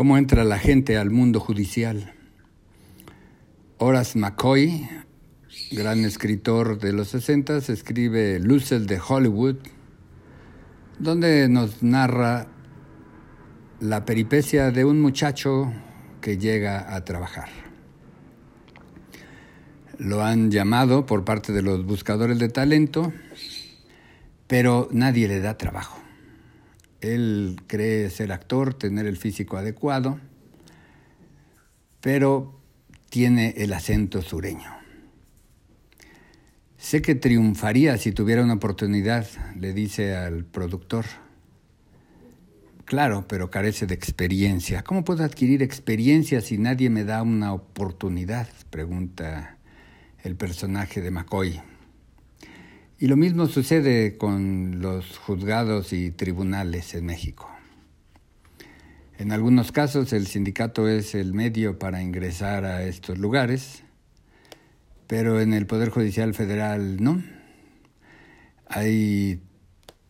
cómo entra la gente al mundo judicial. Horace McCoy, gran escritor de los 60, escribe Luces de Hollywood, donde nos narra la peripecia de un muchacho que llega a trabajar. Lo han llamado por parte de los buscadores de talento, pero nadie le da trabajo. Él cree ser actor, tener el físico adecuado, pero tiene el acento sureño. Sé que triunfaría si tuviera una oportunidad, le dice al productor. Claro, pero carece de experiencia. ¿Cómo puedo adquirir experiencia si nadie me da una oportunidad? pregunta el personaje de McCoy. Y lo mismo sucede con los juzgados y tribunales en México. En algunos casos el sindicato es el medio para ingresar a estos lugares, pero en el Poder Judicial Federal no. Hay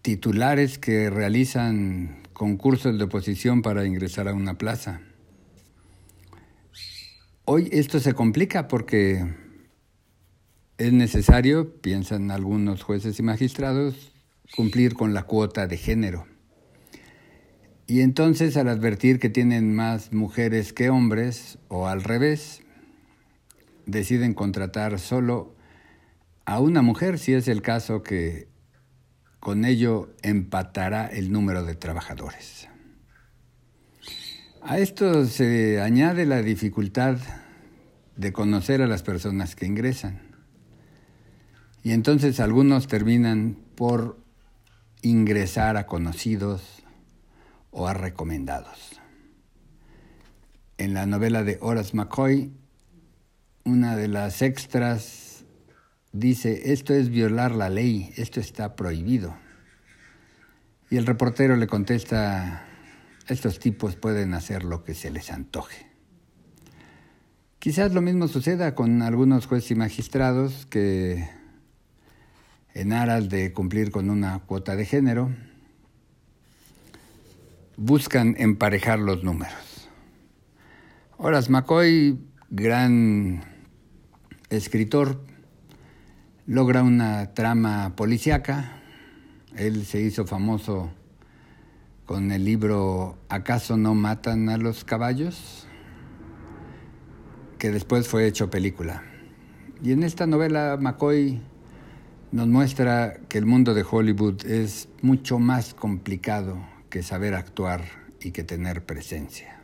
titulares que realizan concursos de oposición para ingresar a una plaza. Hoy esto se complica porque es necesario, piensan algunos jueces y magistrados, cumplir con la cuota de género. Y entonces al advertir que tienen más mujeres que hombres, o al revés, deciden contratar solo a una mujer si es el caso que con ello empatará el número de trabajadores. A esto se añade la dificultad de conocer a las personas que ingresan. Y entonces algunos terminan por ingresar a conocidos o a recomendados. En la novela de Horace McCoy, una de las extras dice, esto es violar la ley, esto está prohibido. Y el reportero le contesta, estos tipos pueden hacer lo que se les antoje. Quizás lo mismo suceda con algunos jueces y magistrados que en aras de cumplir con una cuota de género, buscan emparejar los números. Horace McCoy, gran escritor, logra una trama policíaca. Él se hizo famoso con el libro ¿Acaso no matan a los caballos? que después fue hecho película. Y en esta novela McCoy nos muestra que el mundo de Hollywood es mucho más complicado que saber actuar y que tener presencia.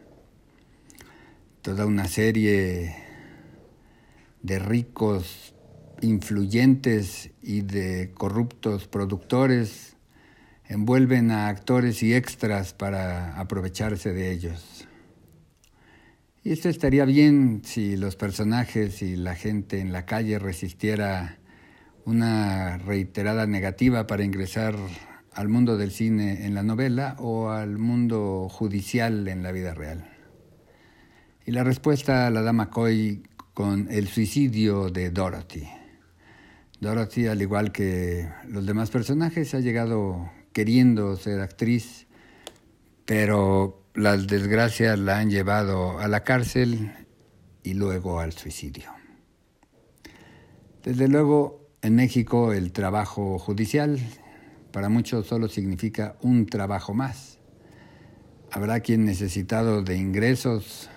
Toda una serie de ricos, influyentes y de corruptos productores envuelven a actores y extras para aprovecharse de ellos. Y esto estaría bien si los personajes y la gente en la calle resistiera una reiterada negativa para ingresar al mundo del cine en la novela o al mundo judicial en la vida real. Y la respuesta la da McCoy con el suicidio de Dorothy. Dorothy, al igual que los demás personajes, ha llegado queriendo ser actriz, pero las desgracias la han llevado a la cárcel y luego al suicidio. Desde luego, en México el trabajo judicial para muchos solo significa un trabajo más. Habrá quien necesitado de ingresos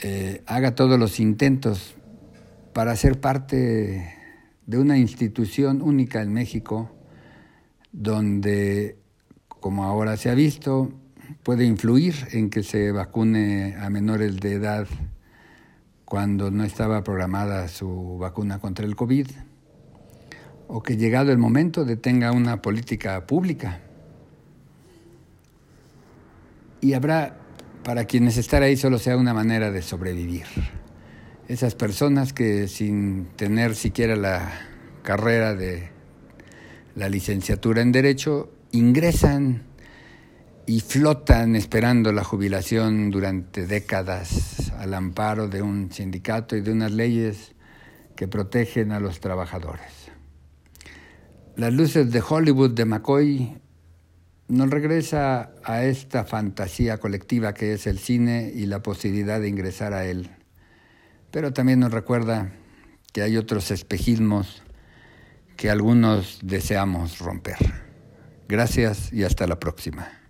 eh, haga todos los intentos para ser parte de una institución única en México donde, como ahora se ha visto, puede influir en que se vacune a menores de edad cuando no estaba programada su vacuna contra el COVID o que llegado el momento detenga una política pública. Y habrá para quienes estar ahí solo sea una manera de sobrevivir. Esas personas que sin tener siquiera la carrera de la licenciatura en Derecho ingresan y flotan esperando la jubilación durante décadas al amparo de un sindicato y de unas leyes que protegen a los trabajadores. Las luces de Hollywood de McCoy nos regresa a esta fantasía colectiva que es el cine y la posibilidad de ingresar a él. Pero también nos recuerda que hay otros espejismos que algunos deseamos romper. Gracias y hasta la próxima.